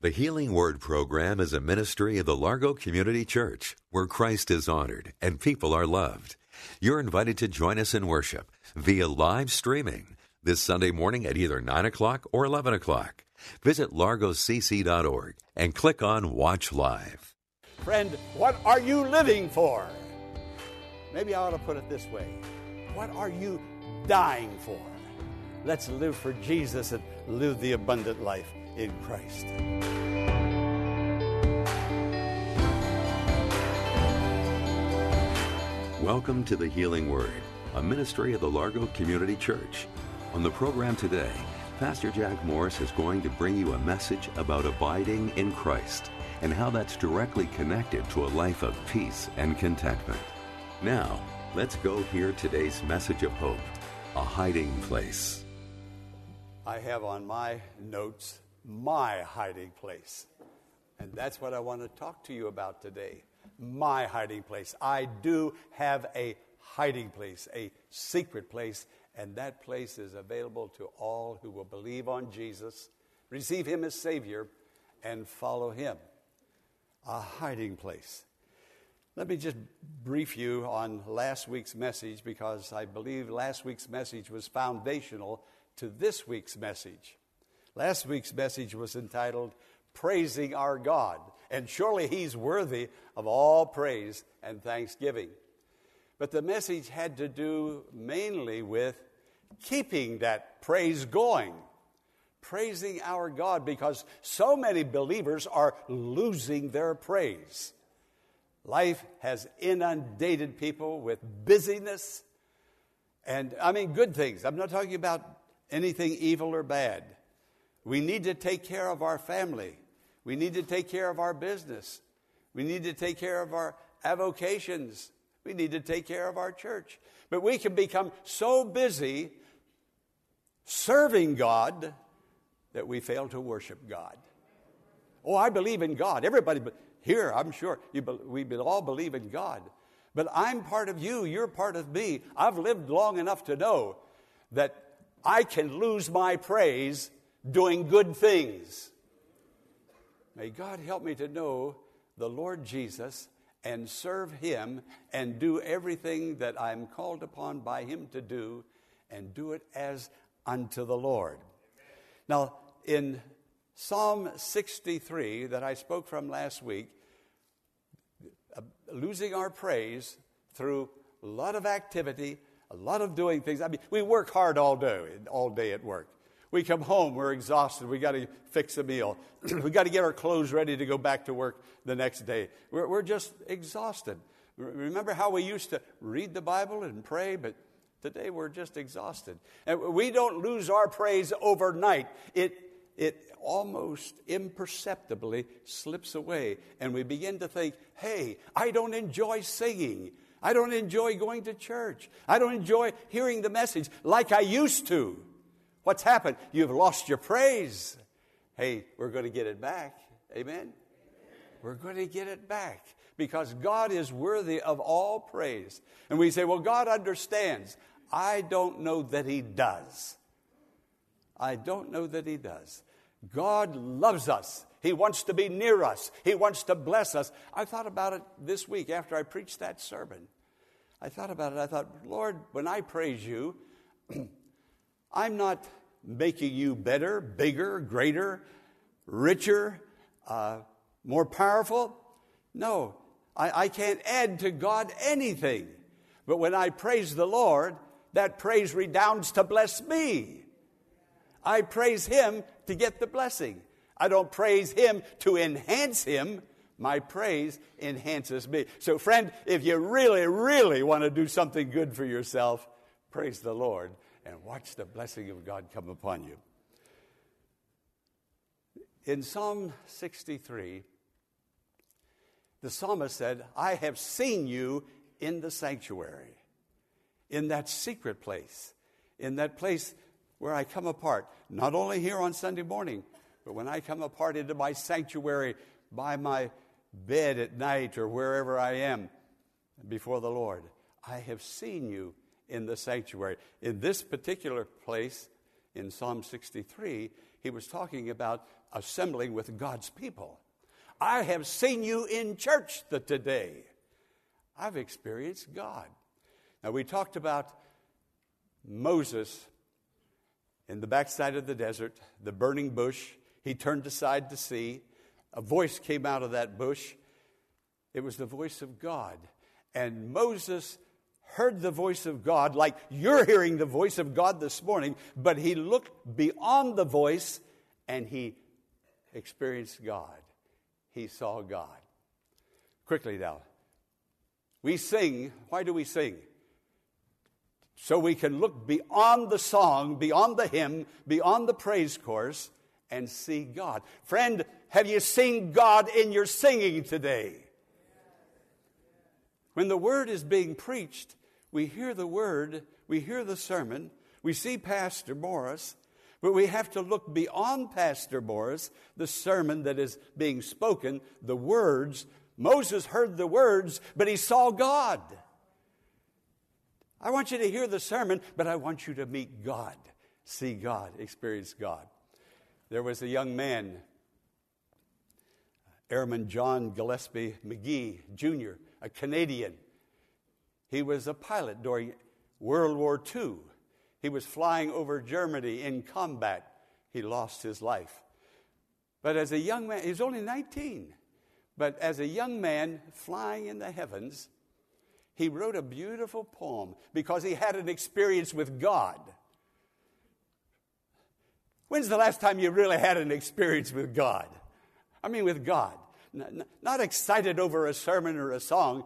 The Healing Word program is a ministry of the Largo Community Church where Christ is honored and people are loved. You're invited to join us in worship via live streaming this Sunday morning at either 9 o'clock or 11 o'clock. Visit largocc.org and click on Watch Live. Friend, what are you living for? Maybe I ought to put it this way What are you dying for? Let's live for Jesus and live the abundant life in Christ. Welcome to the Healing Word, a ministry of the Largo Community Church. On the program today, Pastor Jack Morris is going to bring you a message about abiding in Christ and how that's directly connected to a life of peace and contentment. Now, let's go hear today's message of hope a hiding place. I have on my notes my hiding place. And that's what I want to talk to you about today. My hiding place. I do have a hiding place, a secret place, and that place is available to all who will believe on Jesus, receive Him as Savior, and follow Him. A hiding place. Let me just brief you on last week's message because I believe last week's message was foundational to this week's message. Last week's message was entitled Praising Our God, and surely He's worthy of all praise and thanksgiving. But the message had to do mainly with keeping that praise going, praising our God, because so many believers are losing their praise. Life has inundated people with busyness and, I mean, good things. I'm not talking about anything evil or bad. We need to take care of our family. We need to take care of our business. We need to take care of our avocations. We need to take care of our church. But we can become so busy serving God that we fail to worship God. Oh, I believe in God. Everybody, here, I'm sure you, we all believe in God. But I'm part of you, you're part of me. I've lived long enough to know that I can lose my praise doing good things. May God help me to know the Lord Jesus and serve Him and do everything that I'm called upon by Him to do and do it as unto the Lord. Now, in Psalm 63 that I spoke from last week, uh, losing our praise through a lot of activity, a lot of doing things. I mean, we work hard all day, all day at work. We come home, we're exhausted, we got to fix a meal, we got to get our clothes ready to go back to work the next day. We're, we're just exhausted. Remember how we used to read the Bible and pray, but today we're just exhausted. And we don't lose our praise overnight. It, it almost imperceptibly slips away, and we begin to think, hey, I don't enjoy singing. I don't enjoy going to church. I don't enjoy hearing the message like I used to. What's happened? You've lost your praise. Hey, we're going to get it back. Amen? We're going to get it back because God is worthy of all praise. And we say, well, God understands. I don't know that He does. I don't know that He does. God loves us. He wants to be near us. He wants to bless us. I thought about it this week after I preached that sermon. I thought about it. I thought, Lord, when I praise you, I'm not making you better, bigger, greater, richer, uh, more powerful. No, I, I can't add to God anything. But when I praise the Lord, that praise redounds to bless me. I praise Him to get the blessing. I don't praise Him to enhance Him. My praise enhances me. So, friend, if you really, really want to do something good for yourself, praise the Lord and watch the blessing of God come upon you. In Psalm 63, the psalmist said, I have seen you in the sanctuary, in that secret place, in that place where I come apart, not only here on Sunday morning, but when I come apart into my sanctuary by my bed at night or wherever I am before the Lord. I have seen you in the sanctuary. In this particular place, in Psalm 63, he was talking about assembling with God's people. I have seen you in church the, today. I've experienced God. Now, we talked about Moses in the backside of the desert, the burning bush. He turned aside to see. A voice came out of that bush. It was the voice of God. And Moses heard the voice of God like you're hearing the voice of God this morning, but he looked beyond the voice and he experienced God. He saw God. Quickly now. We sing. Why do we sing? So we can look beyond the song, beyond the hymn, beyond the praise course, and see God. Friend, have you seen God in your singing today? When the word is being preached, we hear the word, we hear the sermon, we see Pastor Morris, but we have to look beyond Pastor Morris, the sermon that is being spoken, the words. Moses heard the words, but he saw God. I want you to hear the sermon, but I want you to meet God, see God, experience God. There was a young man, Airman John Gillespie Magee Jr., a Canadian. He was a pilot during World War II. He was flying over Germany in combat. He lost his life. But as a young man, he was only 19, but as a young man flying in the heavens, he wrote a beautiful poem because he had an experience with God. When's the last time you really had an experience with God? I mean, with God. Not excited over a sermon or a song,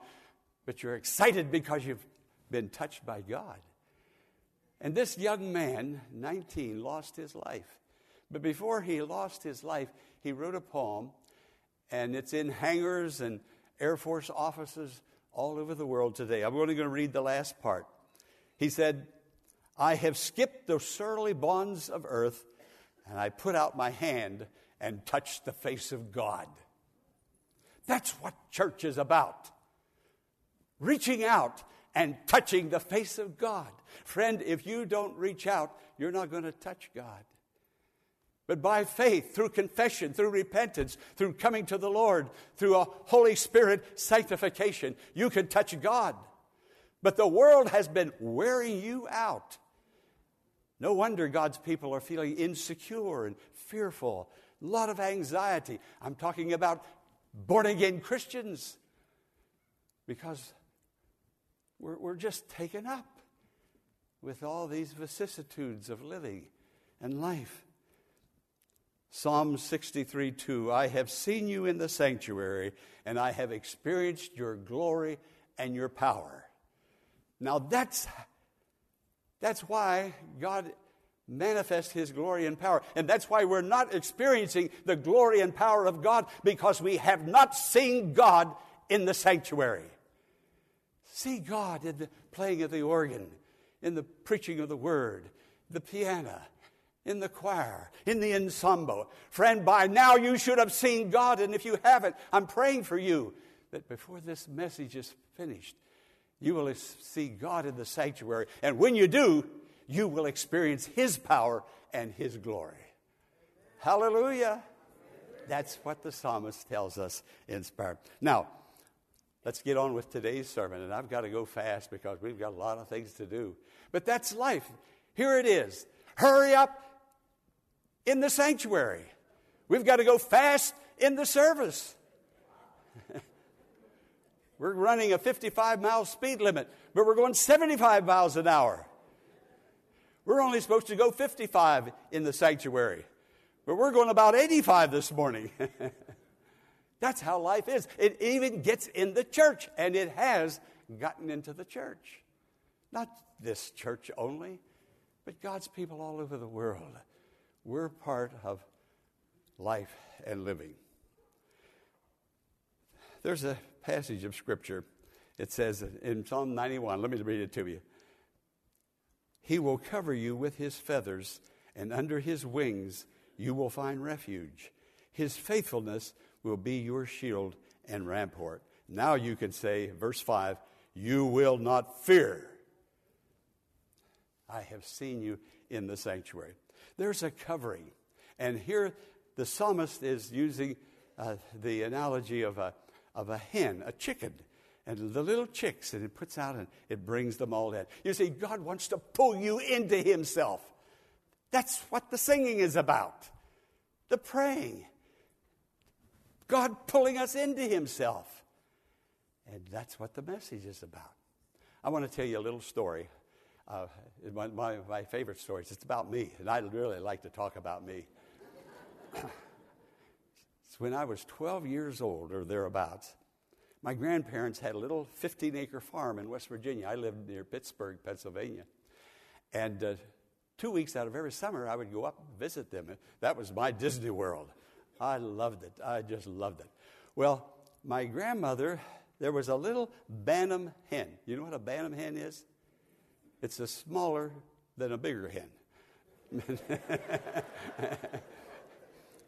but you're excited because you've been touched by God. And this young man, 19, lost his life. But before he lost his life, he wrote a poem, and it's in hangars and Air Force offices all over the world today. I'm only going to read the last part. He said, I have skipped the surly bonds of earth, and I put out my hand and touched the face of God. That's what church is about. Reaching out and touching the face of God. Friend, if you don't reach out, you're not going to touch God. But by faith, through confession, through repentance, through coming to the Lord, through a Holy Spirit sanctification, you can touch God. But the world has been wearing you out. No wonder God's people are feeling insecure and fearful, a lot of anxiety. I'm talking about born again Christians because we're, we're just taken up with all these vicissitudes of living and life. Psalm 63 2 I have seen you in the sanctuary, and I have experienced your glory and your power. Now that's, that's why God manifests his glory and power. And that's why we're not experiencing the glory and power of God because we have not seen God in the sanctuary. See God in the playing of the organ, in the preaching of the word, the piano, in the choir, in the ensemble. Friend, by now you should have seen God, and if you haven't, I'm praying for you that before this message is finished, you will see God in the sanctuary. And when you do, you will experience His power and His glory. Hallelujah. That's what the psalmist tells us inspired. Now, let's get on with today's sermon. And I've got to go fast because we've got a lot of things to do. But that's life. Here it is. Hurry up in the sanctuary. We've got to go fast in the service. we're running a 55 mile speed limit, but we're going 75 miles an hour. We're only supposed to go 55 in the sanctuary, but we're going about 85 this morning. That's how life is. It even gets in the church, and it has gotten into the church. Not this church only, but God's people all over the world. We're part of life and living. There's a passage of Scripture. It says in Psalm 91, let me read it to you. He will cover you with his feathers, and under his wings you will find refuge. His faithfulness will be your shield and rampart. Now you can say, verse 5, you will not fear. I have seen you in the sanctuary. There's a covering. And here the psalmist is using uh, the analogy of a, of a hen, a chicken, and the little chicks, and it puts out and it brings them all in. You see, God wants to pull you into Himself. That's what the singing is about, the praying. God pulling us into Himself. And that's what the message is about. I want to tell you a little story. Uh, one of my, favorite stories. It's about me, and I really like to talk about me. it's when I was 12 years old or thereabouts. My grandparents had a little 15 acre farm in West Virginia. I lived near Pittsburgh, Pennsylvania. And uh, two weeks out of every summer, I would go up and visit them. That was my Disney World. I loved it. I just loved it. Well, my grandmother, there was a little Bantam hen. You know what a Bantam hen is? It's a smaller than a bigger hen.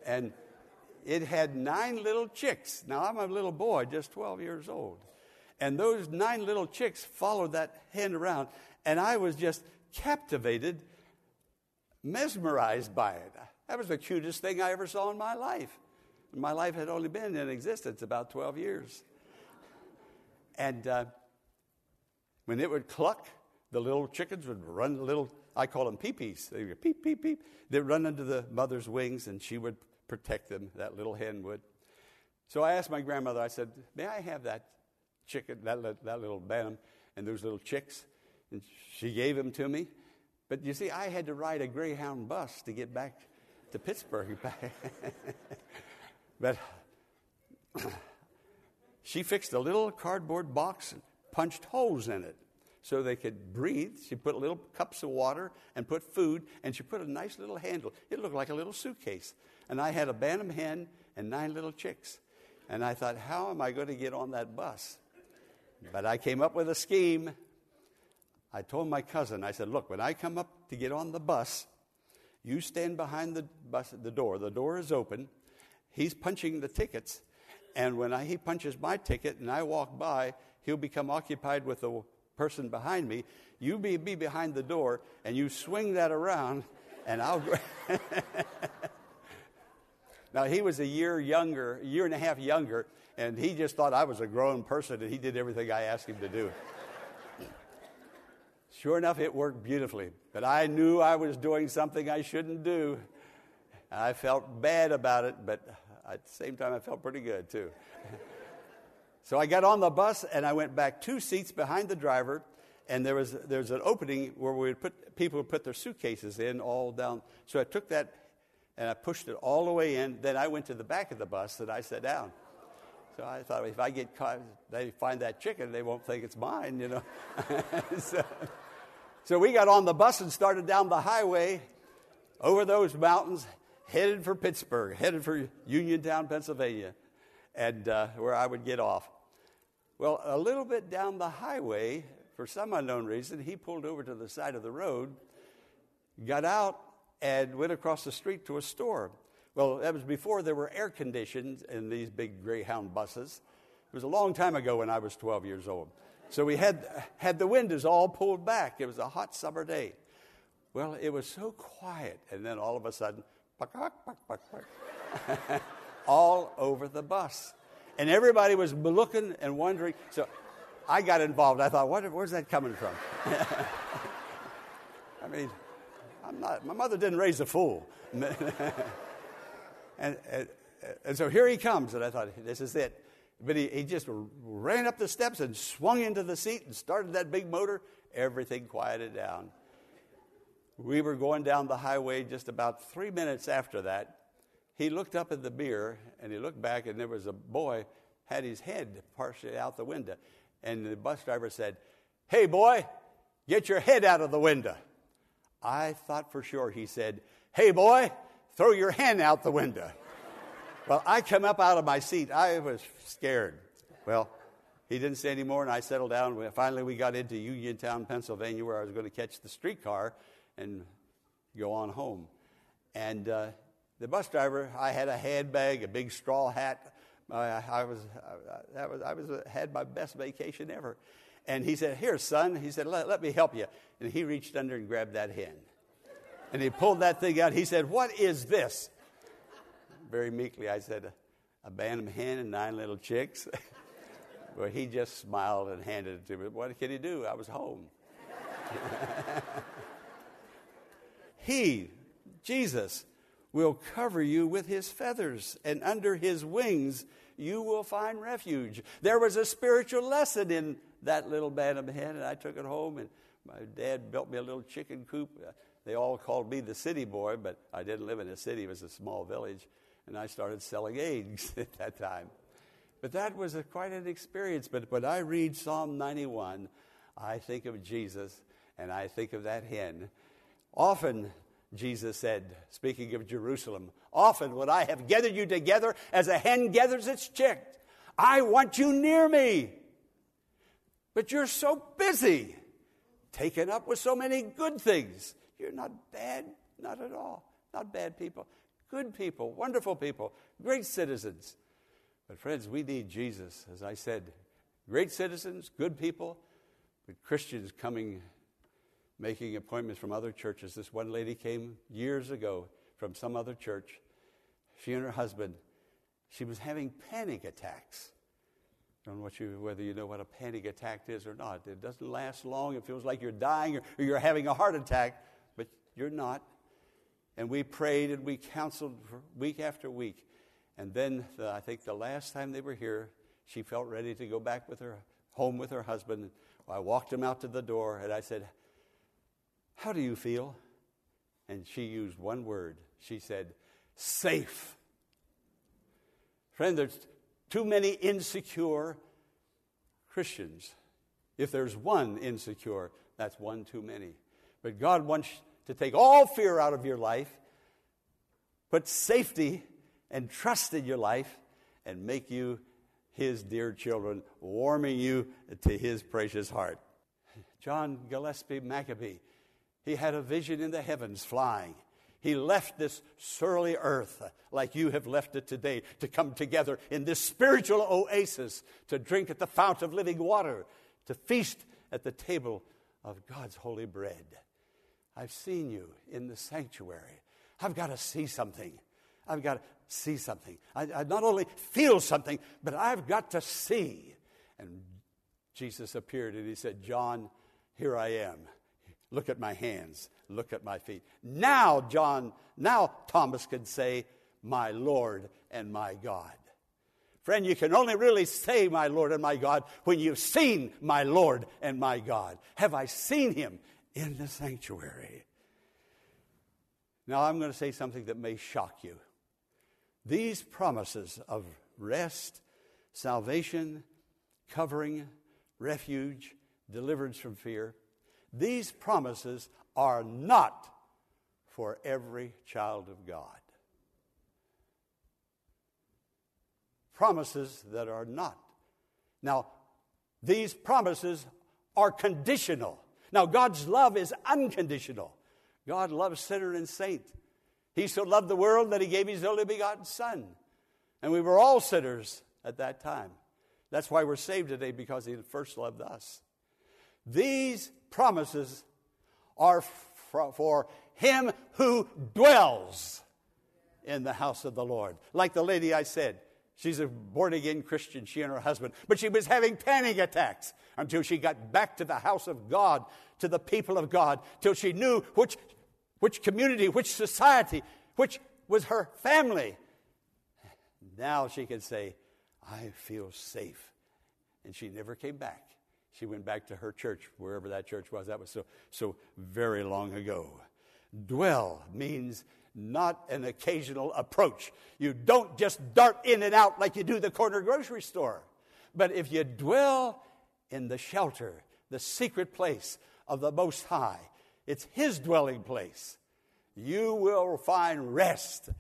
and it had nine little chicks. Now, I'm a little boy, just 12 years old. And those nine little chicks followed that hen around, and I was just captivated, mesmerized by it. That was the cutest thing I ever saw in my life. My life had only been in existence about 12 years. And uh, when it would cluck, the little chickens would run little, I call them peepees. They would peep, peep, peep. They'd run under the mother's wings, and she would protect them, that little hen would. So I asked my grandmother, I said, May I have that chicken, that, that little bantam, and those little chicks? And she gave them to me. But you see, I had to ride a Greyhound bus to get back to Pittsburgh. but she fixed a little cardboard box and punched holes in it so they could breathe. She put little cups of water and put food, and she put a nice little handle. It looked like a little suitcase. And I had a bantam hen and nine little chicks. And I thought, how am I going to get on that bus? But I came up with a scheme. I told my cousin, I said, look, when I come up to get on the bus, you stand behind the bus the door. The door is open. He's punching the tickets. And when I, he punches my ticket and I walk by, he'll become occupied with the person behind me, you be, be behind the door and you swing that around and I'll. now, he was a year younger, a year and a half younger, and he just thought I was a grown person and he did everything I asked him to do. sure enough, it worked beautifully, but I knew I was doing something I shouldn't do. I felt bad about it, but at the same time, I felt pretty good too. So I got on the bus and I went back two seats behind the driver, and there was there's an opening where we would put people would put their suitcases in all down. So I took that and I pushed it all the way in. Then I went to the back of the bus and I sat down. So I thought if I get caught, they find that chicken, they won't think it's mine, you know. so, so we got on the bus and started down the highway over those mountains, headed for Pittsburgh, headed for Uniontown, Pennsylvania, and uh, where I would get off. Well, a little bit down the highway, for some unknown reason, he pulled over to the side of the road, got out, and went across the street to a store. Well, that was before there were air conditions in these big Greyhound buses. It was a long time ago when I was 12 years old. So we had, had the windows all pulled back. It was a hot summer day. Well, it was so quiet, and then all of a sudden, all over the bus and everybody was looking and wondering. So I got involved. I thought, what, where's that coming from? I mean, I'm not, my mother didn't raise a fool. and, and, and, so here he comes, and I thought, this is it. But he, he just ran up the steps and swung into the seat and started that big motor. Everything quieted down. We were going down the highway just about three minutes after that, he looked up at the mirror and he looked back, and there was a boy had his head partially out the window. And the bus driver said, Hey, boy, get your head out of the window. I thought for sure he said, Hey, boy, throw your hand out the window. Well, I come up out of my seat. I was scared. Well, he didn't say any more, and I settled down. Finally, we got into Uniontown, Pennsylvania, where I was going to catch the streetcar and go on home. And uh, the bus driver, I had a handbag, a big straw hat. Uh, I was, I was, I was uh, had my best vacation ever. And he said, "Here, son." He said, let, "Let me help you." And he reached under and grabbed that hen. And he pulled that thing out. He said, "What is this?" Very meekly, I said, "A bantam hen and nine little chicks." well, he just smiled and handed it to me. What can he do? I was home. he, Jesus, will cover you with his feathers, and under his wings you will find refuge. There was a spiritual lesson in that little bantam hen, and I took it home, and my dad built me a little chicken coop. Uh, they all called me the city boy, but I didn't live in a city, it was a small village, and I started selling eggs at that time. But that was a, quite an experience. But when I read Psalm 91, I think of Jesus and I think of that hen. Often Jesus said, speaking of Jerusalem, often when I have gathered you together as a hen gathers its chick, I want you near me. But you're so busy, taken up with so many good things. You're not bad, not at all. Not bad people. Good people, wonderful people, great citizens. But, friends, we need Jesus, as I said. Great citizens, good people, but Christians coming making appointments from other churches. This one lady came years ago from some other church. She and her husband, she was having panic attacks. Don't know you, whether you know what a panic attack is or not. It doesn't last long. It feels like you're dying or, or you're having a heart attack, but you're not. And we prayed and we counseled week after week. And then the, I think the last time they were here, she felt ready to go back with her home with her husband. I walked him out to the door and I said, how do you feel? And she used one word. She said, Safe. Friend, there's too many insecure Christians. If there's one insecure, that's one too many. But God wants to take all fear out of your life, put safety and trust in your life, and make you his dear children, warming you to his precious heart. John Gillespie Maccabee he had a vision in the heavens flying. He left this surly earth like you have left it today to come together in this spiritual oasis to drink at the fount of living water, to feast at the table of God's holy bread. I've seen you in the sanctuary. I've got to see something. I've got to see something. I, I not only feel something, but I've got to see. And Jesus appeared and he said, John, here I am. Look at my hands. Look at my feet. Now, John, now Thomas could say, My Lord and my God. Friend, you can only really say, My Lord and my God, when you've seen my Lord and my God. Have I seen him in the sanctuary? Now, I'm going to say something that may shock you. These promises of rest, salvation, covering, refuge, deliverance from fear, these promises are not for every child of God. Promises that are not. Now, these promises are conditional. Now, God's love is unconditional. God loves sinner and saint. He so loved the world that he gave his only begotten Son. And we were all sinners at that time. That's why we're saved today, because he first loved us. These promises are for him who dwells in the house of the Lord. Like the lady I said, she's a born again Christian, she and her husband, but she was having panic attacks until she got back to the house of God, to the people of God, till she knew which, which community, which society, which was her family. Now she can say, I feel safe. And she never came back. She went back to her church, wherever that church was. That was so, so very long ago. Dwell means not an occasional approach. You don't just dart in and out like you do the corner grocery store. But if you dwell in the shelter, the secret place of the Most High, it's His dwelling place, you will find rest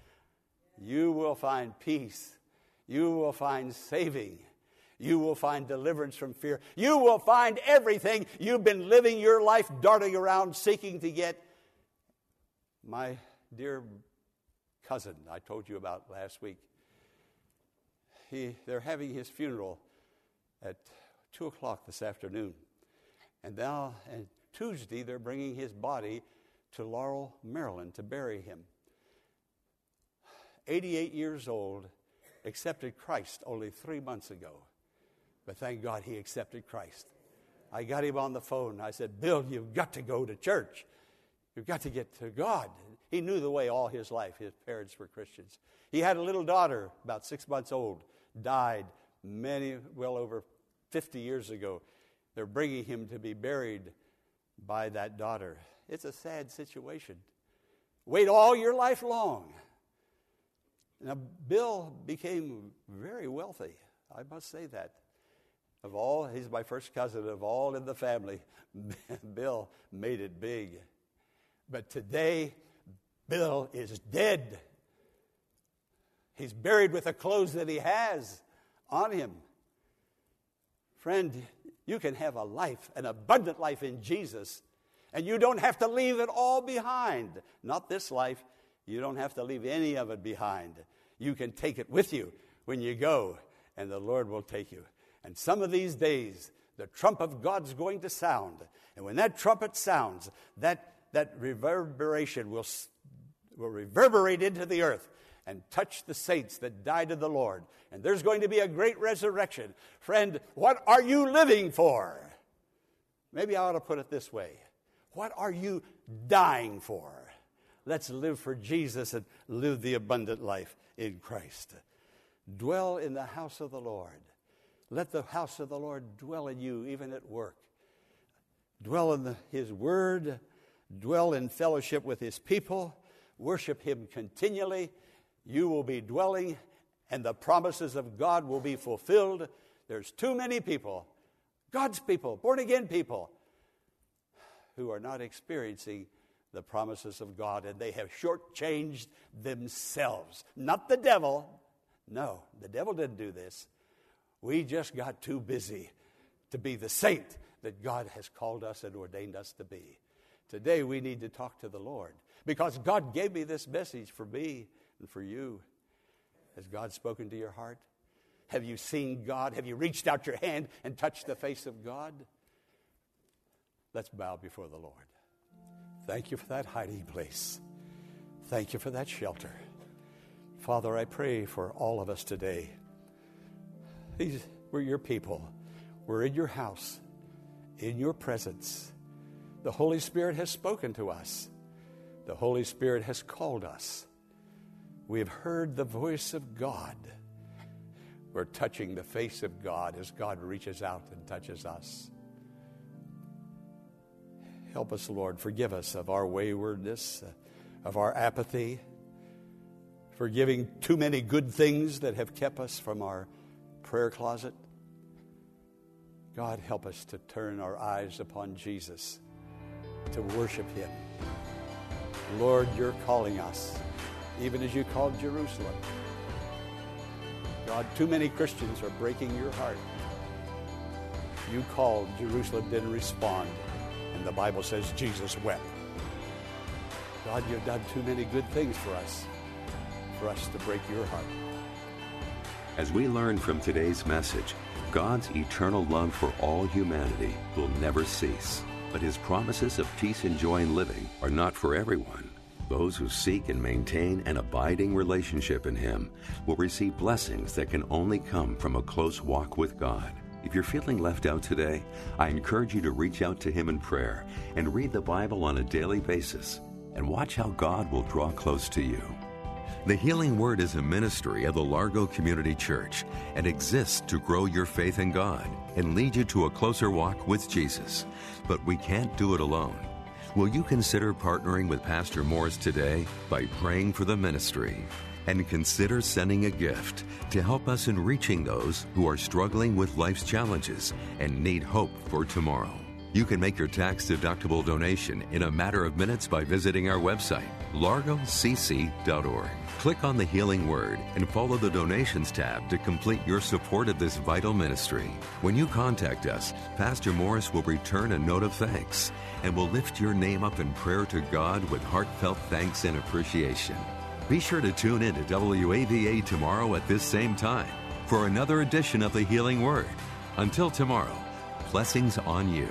you will find peace. You will find saving. You will find deliverance from fear. You will find everything you've been living your life darting around seeking to get. My dear cousin, I told you about last week, he, they're having his funeral at 2 o'clock this afternoon. And now, and Tuesday, they're bringing his body to Laurel, Maryland to bury him. 88 years old, accepted Christ only three months ago. But thank God he accepted Christ. I got him on the phone. I said, Bill, you've got to go to church. You've got to get to God. He knew the way all his life. His parents were Christians. He had a little daughter, about six months old, died many, well over 50 years ago. They're bringing him to be buried by that daughter. It's a sad situation. Wait all your life long. Now, Bill became very wealthy. I must say that. Of all, he's my first cousin, of all in the family, Bill made it big. But today, Bill is dead. He's buried with the clothes that he has on him. Friend, you can have a life, an abundant life in Jesus, and you don't have to leave it all behind. Not this life. You don't have to leave any of it behind. You can take it with you when you go, and the Lord will take you. And some of these days, the trump of God's going to sound. And when that trumpet sounds, that, that reverberation will, will reverberate into the earth and touch the saints that died to the Lord. And there's going to be a great resurrection. Friend, what are you living for? Maybe I ought to put it this way What are you dying for? Let's live for Jesus and live the abundant life in Christ. Dwell in the house of the Lord. Let the house of the Lord dwell in you, even at work. Dwell in the, His Word, dwell in fellowship with His people, worship Him continually. You will be dwelling, and the promises of God will be fulfilled. There's too many people, God's people, born again people, who are not experiencing the promises of God, and they have shortchanged themselves. Not the devil. No, the devil didn't do this. We just got too busy to be the saint that God has called us and ordained us to be. Today we need to talk to the Lord because God gave me this message for me and for you. Has God spoken to your heart? Have you seen God? Have you reached out your hand and touched the face of God? Let's bow before the Lord. Thank you for that hiding place. Thank you for that shelter. Father, I pray for all of us today we're your people. We're in your house, in your presence. The Holy Spirit has spoken to us. The Holy Spirit has called us. We have heard the voice of God. We're touching the face of God as God reaches out and touches us. Help us, Lord. Forgive us of our waywardness, of our apathy, for giving too many good things that have kept us from our prayer closet. God, help us to turn our eyes upon Jesus, to worship Him. Lord, you're calling us, even as you called Jerusalem. God, too many Christians are breaking your heart. You called, Jerusalem didn't respond, and the Bible says Jesus wept. God, you've done too many good things for us, for us to break your heart. As we learn from today's message, God's eternal love for all humanity will never cease. But his promises of peace and joy in living are not for everyone. Those who seek and maintain an abiding relationship in him will receive blessings that can only come from a close walk with God. If you're feeling left out today, I encourage you to reach out to him in prayer and read the Bible on a daily basis and watch how God will draw close to you. The Healing Word is a ministry of the Largo Community Church and exists to grow your faith in God and lead you to a closer walk with Jesus. But we can't do it alone. Will you consider partnering with Pastor Morris today by praying for the ministry? And consider sending a gift to help us in reaching those who are struggling with life's challenges and need hope for tomorrow. You can make your tax deductible donation in a matter of minutes by visiting our website, largocc.org. Click on the Healing Word and follow the Donations tab to complete your support of this vital ministry. When you contact us, Pastor Morris will return a note of thanks and will lift your name up in prayer to God with heartfelt thanks and appreciation. Be sure to tune in to WAVA tomorrow at this same time for another edition of the Healing Word. Until tomorrow, blessings on you.